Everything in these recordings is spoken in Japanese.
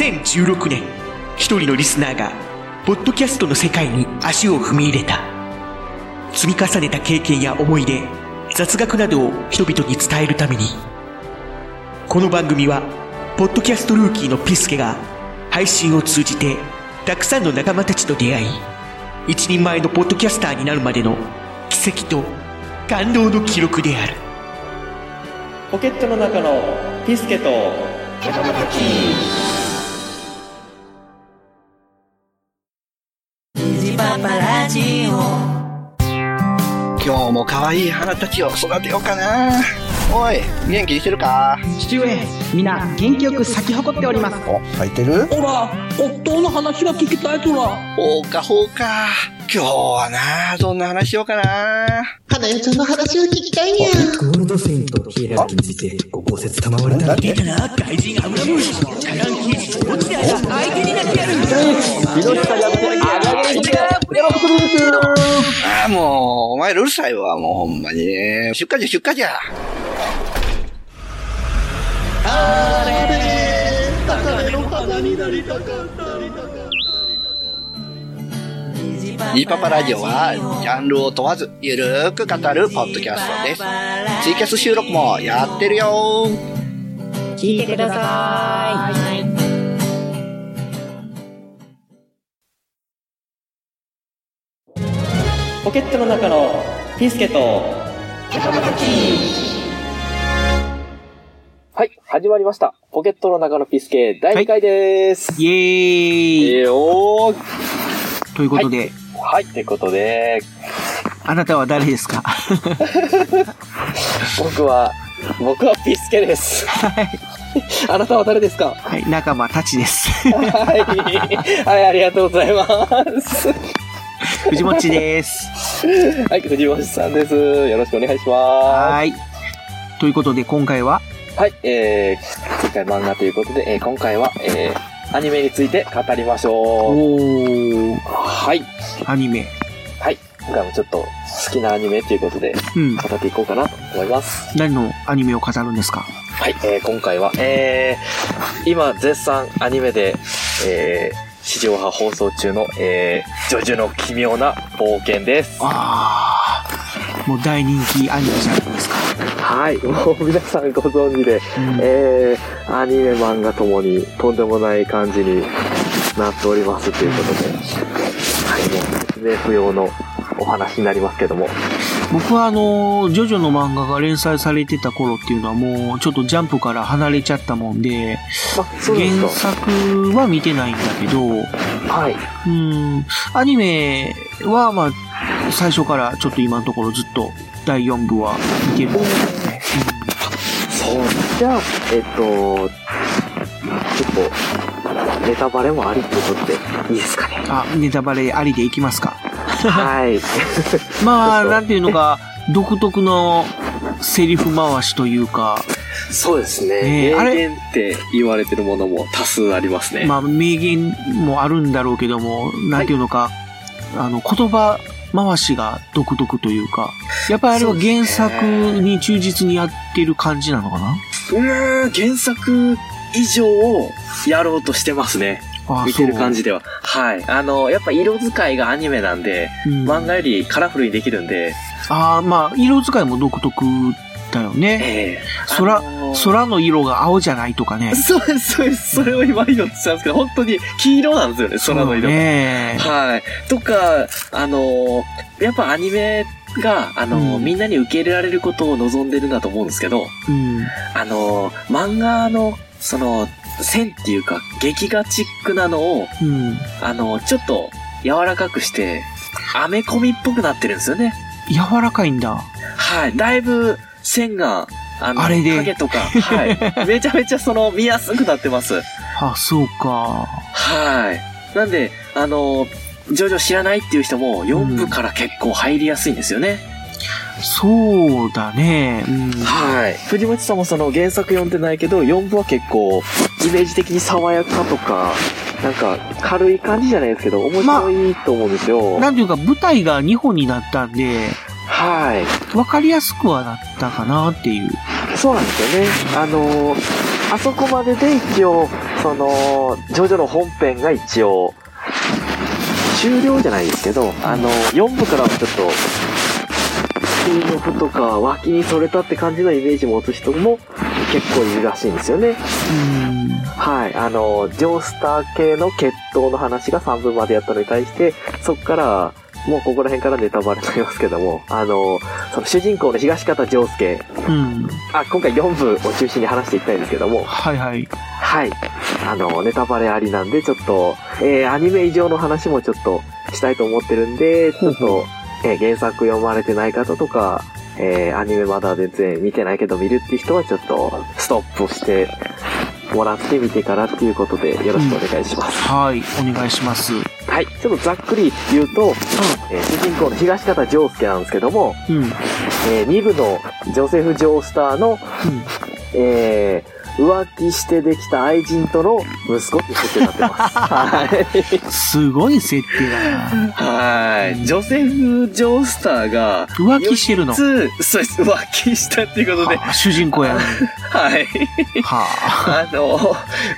2016年、一人のリスナーが、ポッドキャストの世界に足を踏み入れた。積み重ねた経験や思い出、雑学などを人々に伝えるために、この番組は、ポッドキャストルーキーのピスケが、配信を通じて、たくさんの仲間たちと出会い、一人前のポッドキャスターになるまでの奇跡と感動の記録である。ポケットの中のピスケと仲間愛い花たちを育てようかな。おい、元気にしてるか？父上皆元気よく咲き誇っておりますお、咲いてる？ほら、夫の話が聞きたいとら。ほうか、ほうか。今日はな、どんな話しようかな。花代ちゃんの話を聞きたいにゃ。ゴールドセインとヒエラルキーについてご考説賜られたら出たな、外人アブラムーシ。カラン刑事と落ちだが相手になってやる。ああ、もう、お前らうるさいわ、もうほんまに。出荷じゃ、出荷じゃ。ニーパパラジオは、ジャンルを問わず、ゆるーく語るポッドキャストです。ツイキャス収録もやってるよ聞いてくださいポケットの中のピスケとはい、始まりました。ポケットの中のピスケ第2回です。イエーイえー、おーということで、はい、ということで、あなたは誰ですか？僕は、僕はピスケです。あなたは誰ですか？はい、仲間たちです。はい。はい、ありがとうございます。藤もです。はい、藤本さんです。よろしくお願いしまはい。ということで、今回は、す。はい、えー、次回漫画ということで、えー今回は、えー、アニメについて語りましょう。おー、はい。アニメ。はい。今回もちょっと好きなアニメということで、うん。語っていこうかなと思います。何のアニメを語るんですか？はい、えー、今回は、えー、今絶賛アニメで、えー、地上波放送中の、えー、ジョジョの奇妙な冒険です。あー、もう大人気アニメじゃないですか。はい、もう皆さんご存知で、うんえー、アニメ漫画ともにとんでもない感じになっておりますということで、はい、もう説明不要のお話になりますけども、僕はあの、ジョジョの漫画が連載されてた頃っていうのはもうちょっとジャンプから離れちゃったもんで、原。作は見てないんだけど、はい。うん、アニメはまあ、最初からちょっと今のところずっと第4部は見てるんですよね。そう、じゃあ、えっと、結構、ネタバレもありってことでいいですかね。あ、ネタバレありでいきますか。はい。まあ、なんていうのか、独特のセリフ回しというか、そうですね。ねあれ？名言って言われてるものも多数ありますね。まあ、名言もあるんだろうけども、なんていうのか、あの、言葉回しが独特というか、やっぱりあれは原作に忠実にやってる感じなのかな？うーん、原作以上をやろうとしてますね。あ見てる感じでは。はい。あの、やっぱ色使いがアニメなんで、そううん漫画よりカラフルにできるんで、ああ、まあ、色使いも独特だよね。ええ空あのー空の色が青じゃないとかね。そうです、そうです。それを今言おうとしたんですけど、本当に黄色なんですよね、空の色が。ねはい。とか、あのーやっぱアニメが、あのーうんみんなに受け入れられることを望んでるんだと思うんですけど、うん。あのー漫画の、その、線っていうか、劇画チックなのを、うん。あのーちょっと柔らかくして、アメコミっぽくなってるんですよね。柔らかいんだ。はい。だいぶ線が、あの、あれで影とか、はい。めちゃめちゃその、見やすくなってます。あ、そうか。はい。なんで、あの、ジョジョ知らないっていう人も4部から結構入りやすいんですよね。そうだね。うん。はい。藤本さんもその原作読んでないけど、4部は結構、イメージ的に爽やかとか、なんか軽い感じじゃないですけど、面白いと思うんですよ。なんていうか、舞台が2本になったんで、はい。わかりやすくはなったかなっていう。そうなんですよね。あの、あそこまでで一応、その、ジョジョの本編が一応、終了じゃないですけど、あの、4部からはちょっと、スピンオフとか脇にそれたって感じのイメージ持つ人も結構いるらしいんですよね。はい。あの、ジョースター系の決闘の話が3部までやったのに対して、そっから、もうここら辺からネタバレになりますけども、あの、その主人公の東方丈介、うん。あ、今回4部を中心に話していきたいんですけども、はいはい。はい。あの、ネタバレありなんで、ちょっと、えー、アニメ以上の話もちょっとしたいと思ってるんで、ちょっと、えー原作読まれてない方とか、えー、アニメまだ全然見てないけど見るっていう人はちょっと、ストップしてもらってみてからっていうことで、よろしくお願いします。はい、お願いします。はい。ちょっとざっくり言うと、えー主人公の東方丈介なんですけども、うん。えー、2部のジョセフ・ジョースターの、えー浮気してできた愛人との息子って設定になってます。はい。すごい設定だな。はい。ジョセフ・ジョースターが、浮気してるの？そうです。浮気したっていうことで、はあ主人公やのに。はい。はあの、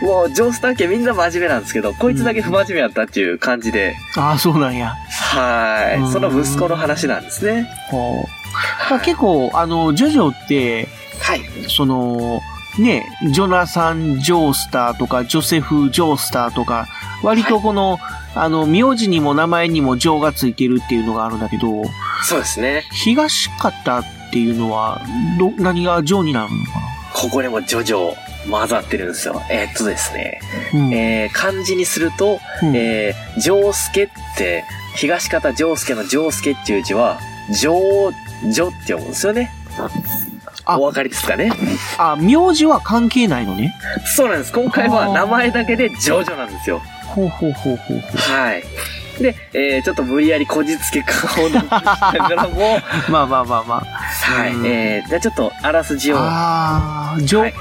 もう、ジョースター家みんな真面目なんですけど、こいつだけ不真面目やったっていう感じで、あ。ああ、そうなんや。はい。うんその息子の話なんですね。ほう。まあ結構、あの、ジョジョって、はい。その、ね、ジョナサン・ジョースターとか、ジョセフ・ジョースターとか、割とこの、あの、名字にも名前にもジョーがついてるっていうのがあるんだけど、そうですね。東方っていうのは、ど、何がジョーになるのかここにもジョジョ混ざってるんですよ。えーっとですね。なうん。えー、漢字にすると、うんえー、ジョースケって、東方ジョースケのジョースケっていう字は、ジョー、ジョって読むんですよね。あお分かりですかね？あ、名字は関係ないのね。そうなんです。今回は名前だけでジョジョなんですよ。ほうほうほうほうほはい。で、えー、ちょっと無理やりこじつけ感を出しながらも、う。まあまあまあまあ。はい。うんえー、じゃあちょっとあらすじを。ああ、ジョはい、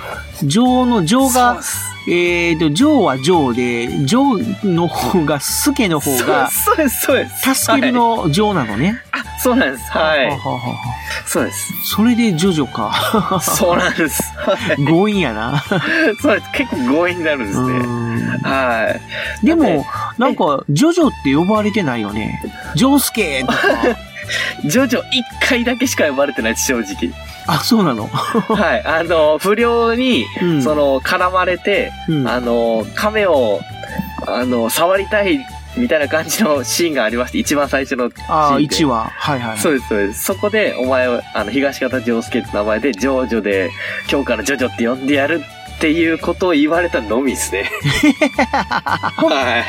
ジョーのジョーがえっ、と、ジョーはジョーで、ジョーの方が、スケの方が、そうです、そうです。助けるのジョーなのね。はい。あ、そうなんです。はい。ははははそうです。それでジョジョか。そうなんです。はい。強引やな。そうです。結構強引になるんですね。うんはい。でも、なんか、ジョジョって呼ばれてないよね。ジョースケとか。ジョジョ一回だけしか呼ばれてないです、正直。あ、そうなの？はい。あの、不良に、うんその、絡まれて、うんあの、亀を、あの、触りたい、みたいな感じのシーンがありまして、一番最初のシーンで。ああ、1話。はいはい。そうです、そうです。そこで、お前は、あの、東方丈介って名前で、ジョージョで、今日からジョジョって呼んでやるっていうことを言われたのみですね。は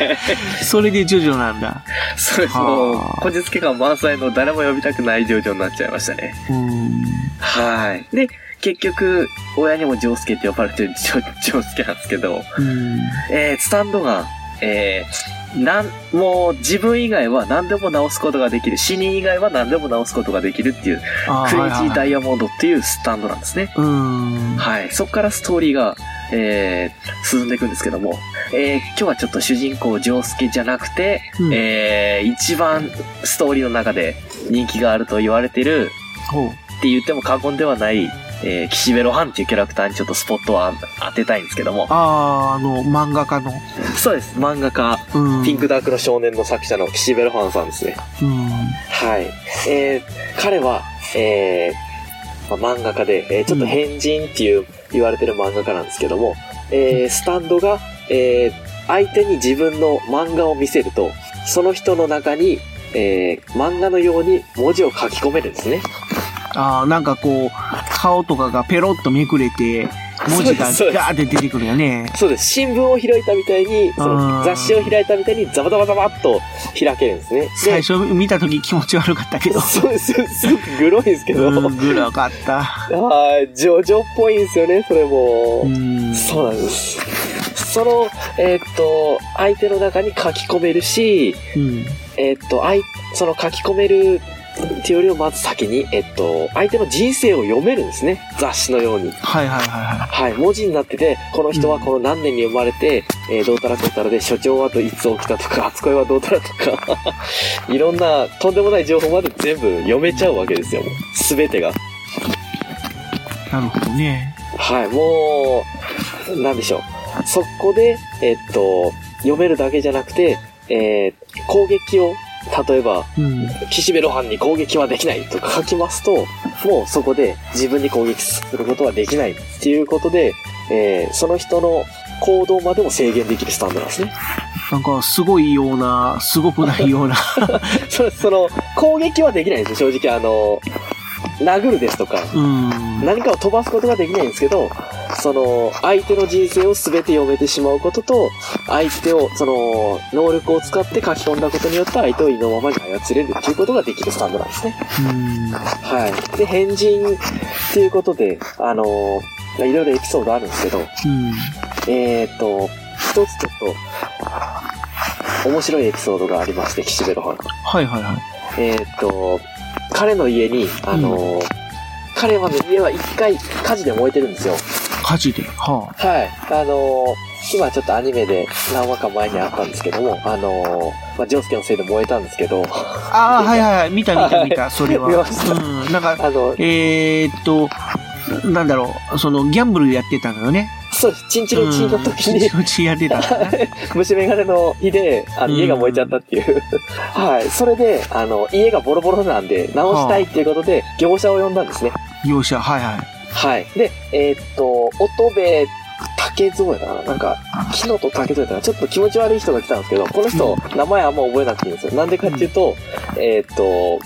い。それでジョジョなんだ。そうです。はあもう、こじつけ感満載の誰も呼びたくないジョージョになっちゃいましたね。うん。はい。で、結局、親にもジョースケって呼ばれてるジョジョースケなんですけど、うん。えー、スタンドガン、えー、なん、もう自分以外は何でも直すことができる。死人以外は何でも直すことができるっていう、あクレイジーダイイヤモンドっていうスタンドなんですね。うん。はい。そこからストーリーが、えー、進んでいくんですけども、えー、今日はちょっと主人公、ジョースケじゃなくて、うんえー、一番ストーリーの中で人気があると言われてる。って言っても過言ではない、えー、岸辺露伴っていうキャラクターにちょっとスポットを当てたいんですけども、ああ、あの、漫画家の。そうです。漫画家、うん。ピンクダークの少年の作者の岸辺露伴さんですね。うん。はい。えー、彼は、えー、まあ、漫画家で、えーちょっと変人っていう言われてる漫画家なんですけども、えー、スタンドが、えー、相手に自分の漫画を見せると、その人の中に、えー、漫画のように文字を書き込めるんですね。ああ、なんかこう、顔とかがペロッとめくれて、文字がガーって出てくるよね。そうです。新聞を開いたみたいに、その雑誌を開いたみたいにザバザバザバっと開けるんですね。で最初見た時気持ち悪かったけど。そうです。すごくグロいんですけど。うん、グロかった。はい、ジョジョっぽいんですよね、それも。うん。そうなんです。その、えーっと、相手の中に書き込めるし、うん。えーっと、あい、その書き込めるっていうよりもまず先に、えっと、相手の人生を読めるんですね。雑誌のように。はいはいはいははい、文字になってて、この人はこの何年に生まれて、えーどうたらこうたらで、所長はといつ起きたとか、初恋はどうたらとか、いろんなとんでもない情報まで全部読めちゃうわけですよ。すべてが。い。なるほどね。はい、もう、なんでしょう。そこで、えっと、読めるだけじゃなくて、えー攻撃を、例えば、うん。岸辺露伴に攻撃はできないとか書きますと、もうそこで自分に攻撃することはできないっていうことで、えーその人の行動までも制限できるスタンドなんですね。なんか、すごいような、すごくないような。そ その、攻撃はできないんですよ、正直。あの、殴るですとか、うん。何かを飛ばすことができないんですけど、その、相手の人生を全て読めてしまうことと、相手を、その、能力を使って書き込んだことによって相手を意のままに操れるっていうことができるスタンドなんですね。うん。はい。で、変人っていうことで、あのいろいろエピソードあるんですけど、うん。えーっと、一つちょっと、面白いエピソードがありまして、岸辺露伴。はいはいはい。えーっと、彼の家に、あの彼はね、家は一回火事で燃えてるんですよ。火事で。ははい。あの今ちょっとアニメで何話か前にあったんですけども、あのまあ、ジョースケのせいで燃えたんですけど、あ。ああ、はいはいはい。見た見た見た、それは。見ましたうん。なんか、あの、えーっと、なんだろう、その、ギャンブルやってたのよね。そうです、チンチロチンの時に、うん。ちやってた。虫眼鏡の火で、あの、うん家が燃えちゃったっていう。はい。それで、あの、家がボロボロなんで、直したいっていうことで、業者を呼んだんですね。容赦、はいはい。はい。で、えーっと、乙部竹蔵やななんか、木野と竹蔵やったかなちょっと気持ち悪い人が来たんですけど、この人、名前あんま覚えなくていいんですよ。なんでかっていうと、えーっと、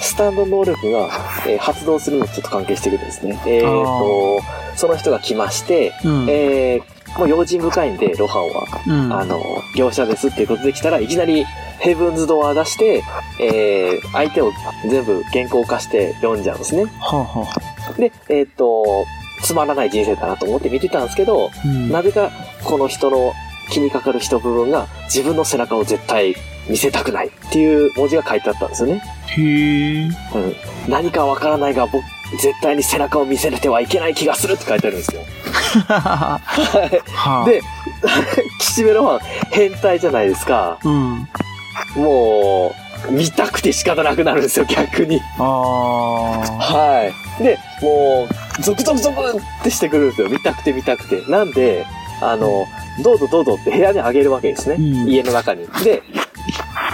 スタンド能力が、えー発動するのとちょっと関係してくるんですね。えーっと、その人が来まして、うん。えーもう用心深いんで、ロハンは。うん。あの、業者ですっていうことで来たらいきなりヘブンズドア出して、えー、相手を全部原稿化して読んじゃうんですね。はあはあ。で、えーっと、つまらない人生だなと思って見てたんですけど、うん。なぜかこの人の気にかかる人部分が自分の背中を絶対見せたくないっていう文字が書いてあったんですよね。へえ。うん。何かわからないが僕、絶対に背中を見せれてはいけない気がするって書いてあるんですよ。はあ。で、岸辺露伴変態じゃないですか。うん。もう、見たくて仕方なくなるんですよ、逆に。ああ。はい。で、もう、ゾクゾクゾクってしてくるんですよ。見たくて見たくて。なんで、あの、どうぞどうぞって部屋にあげるわけですね。うん家の中に。で、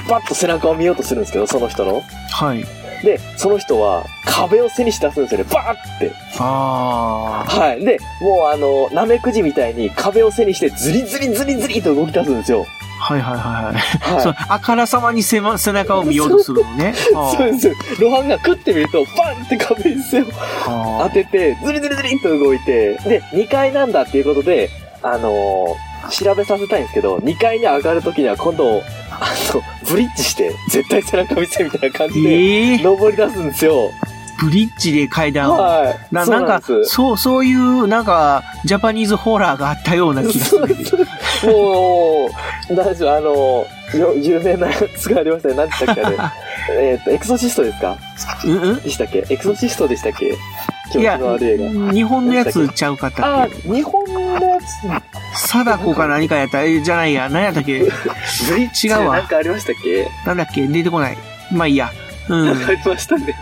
パッと背中を見ようとするんですけど、その人の。はい。で、その人は壁を背にして出すんですよね。バーって。ああ。はい。で、もうあの、ナメクジみたいに壁を背にしてズリズリズリズリと動き出すんですよ。はいはいはいはい。はい。そう、あからさまに背中を見ようとするのね。は あそうです。ロハンが食ってみると、バンって壁に背をは当てて、ズリズリズリっと動いて、で、2階なんだっていうことで、あのー調べさせたいんですけど、2階に上がるときには今度、あの、ブリッジして、絶対背中見せみたいな感あじで、ええ登り出すんですよ。ブリッジで階段を。はい。ななんかそう。そう、そういう、なんか、ジャパニーズホラーがあったような気がする。もう、なんでしょう、あの、よ有名なやつがありましたね。何でしたっけあれ。えっと、エクソシストですか？うんうんでしたっけ？エクソシストでしたっけ？いや。日本のやつちゃうかったあっけ？ー、日本のやつ、貞子か何かやった？えじゃないや。何やったっけ？違うわなんかありましたっけ？なんだっけ？出てこない。まあいいや。うん。なんかありましたね。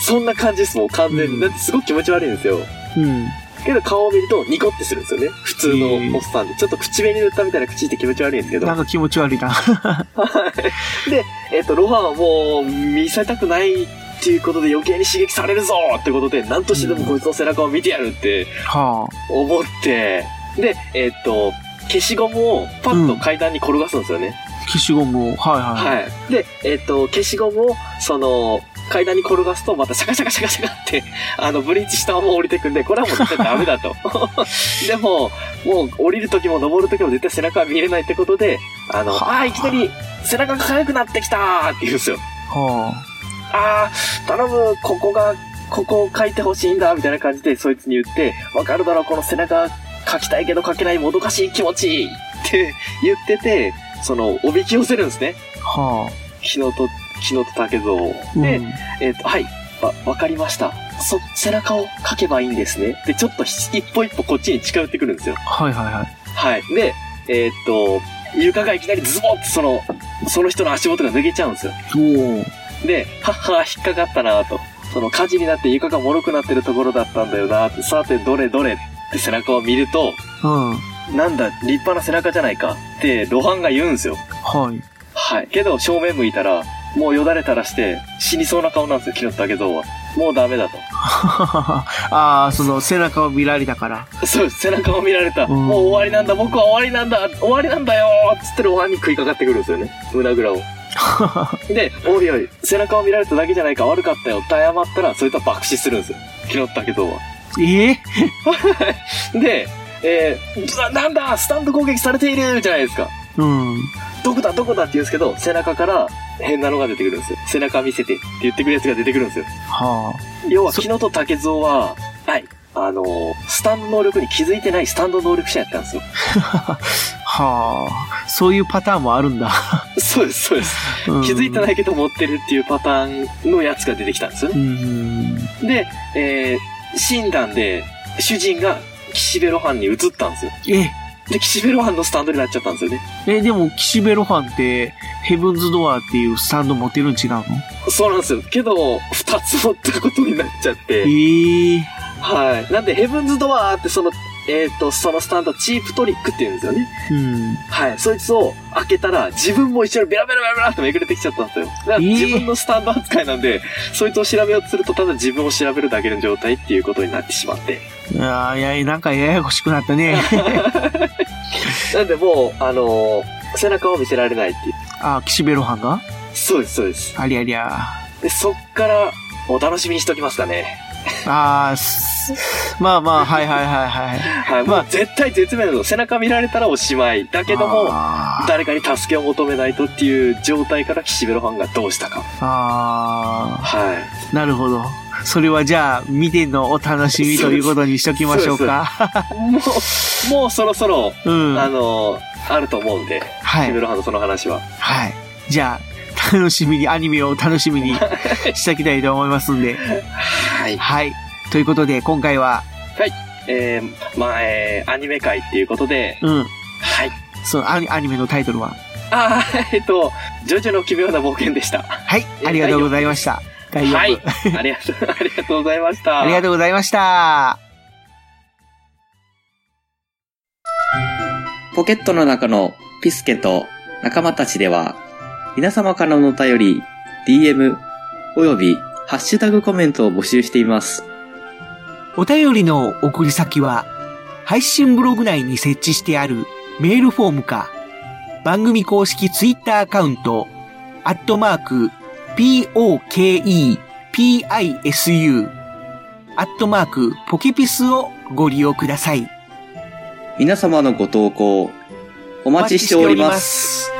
そんな感じですもん、完全に。うんだってすごく気持ち悪いんですよ。うん。けど顔を見るとニコってするんですよね。普通のおっさんで。ちょっと口紅塗ったみたいな口って気持ち悪いんですけど。なんか気持ち悪いな。はい。で、えっ、と、ロハンはもう見せたくないっていうことで余計に刺激されるぞってことで、何としてでもこいつの背中を見てやるっては思って、で、えっ、と、消しゴムをパッと階段に転がすんですよね。あ。消しゴムを。はいはい。はい。で、えっ、と、消しゴムを、その、階段に転がすと、またシャカシャカシャカシャカって、あの、ブリーチしたまま降りてくんで、これはもう絶対ダメだと。でも、もう降りる時も登る時も絶対背中は見えないってことで、あの、はあああー、いきなり背中が痒くなってきたーって言うんですよ。はああ、頼む、ここが、ここを書いてほしいんだ、みたいな感じで、そいつに言って、わかるだろう、この背中書きたいけど書けないもどかしい気持ちって言ってて、その、おびき寄せるんですね。あ。は日野と、日野と竹蔵。で、うんえっ、と、はい、わ、わかりました。そ、背中を書けばいいんですね。で、ちょっとひ一歩一歩こっちに近寄ってくるんですよ。はいはいはい。はい。で、えっ、と、床がいきなりズボッてその、その人の足元が抜けちゃうんですよ。で、はっは、引っかかったなと。その火事になって床が脆くなってるところだったんだよなって、さてどれどれって背中を見ると、うん。なんだ、立派な背中じゃないかって、露伴が言うんですよ。はい。はい。けど、正面向いたら、もうよだれ垂らして、死にそうな顔なんですよ、木下武蔵は。もうダメだと。ああ、その背中を見られたから。そう背中を見られた。うんもう終わりなんだ、僕は終わりなんだ、終わりなんだよーっつって露伴に食いかかってくるんですよね。胸ぐらを。で、おいおい、背中を見られただけじゃないか、悪かったよって謝ったら、そいつは爆死するんですよ。木下武蔵は。ええ で、えー、ななんだスタンド攻撃されているじゃないですか。うん。どこだどこだって言うんですけど、背中から変なのが出てくるんですよ。背中見せてって言ってくるやつが出てくるんですよ。は要は、木野と竹蔵は、はい、あのースタンド能力に気づいてないスタンド能力者やったんですよ。あ。はあ。そういうパターンもあるんだ。そうです、そうです。うん気づいてないけど持ってるっていうパターンのやつが出てきたんですようね。ん。で、えー、診断で、主人が岸辺露伴に移ったんですよ。え、で、岸辺露伴のスタンドになっちゃったんですよね。え、でも、岸辺露伴って、ヘブンズドアっていうスタンド持ってるん違うの？そうなんですよ。けど、二つ持ったことになっちゃって。ええはい。なんで、ヘブンズドアーってその、えっ、と、そのスタンド、チープトリックって言うんですよね。うん。はい。そいつを開けたら、自分も一緒にベラベラベラベラってめくれてきちゃったんですよ。だからえー自分のスタンド扱いなんで、そいつを調べようとすると、ただ自分を調べるだけの状態っていうことになってしまって。ああ、いや、なんかややこしくなったね。なんで、もう、あのー背中を見せられないっていう。ああ、岸辺露伴が？そうです、そうです。ありゃりゃ。で、そっから、お楽しみにしときますかね。ああ、すまあまあ、はいはいはいはい。はい。もまあう絶対絶命の背中見られたらおしまい。だけども、誰かに助けを求めないとっていう状態から岸辺露伴がどうしたか。あはい。ー、なるほど。それはじゃあ、見てのお楽しみということにしときましょうか。もう、もうそろそろ、うん。あの、あると思うんで、はい岸辺。露伴のその話は。はい。じゃあ、楽しみに、アニメを楽しみにしていきたいと思いますんで。はい。はい。ということで、今回は、えー、まあ、えー、アニメ界っていうことで、うん。はい。そのアニアニメのタイトルは、あー、えっと、ジョジョの奇妙な冒険でした。はい。ありがとうございました。第4部。はい。ありがとう、ありがとうございました。ありがとうございました。ポケットの中のピスケと仲間たちでは、皆様からのお便り、DM、およびハッシュタグコメントを募集しています。お便りの送り先は、配信ブログ内に設置してあるメールフォームか、番組公式ツイッターアカウント、アットマーク、POKEPISU、アットマーク、ポケピスをご利用ください。皆様のご投稿、お待ちしております。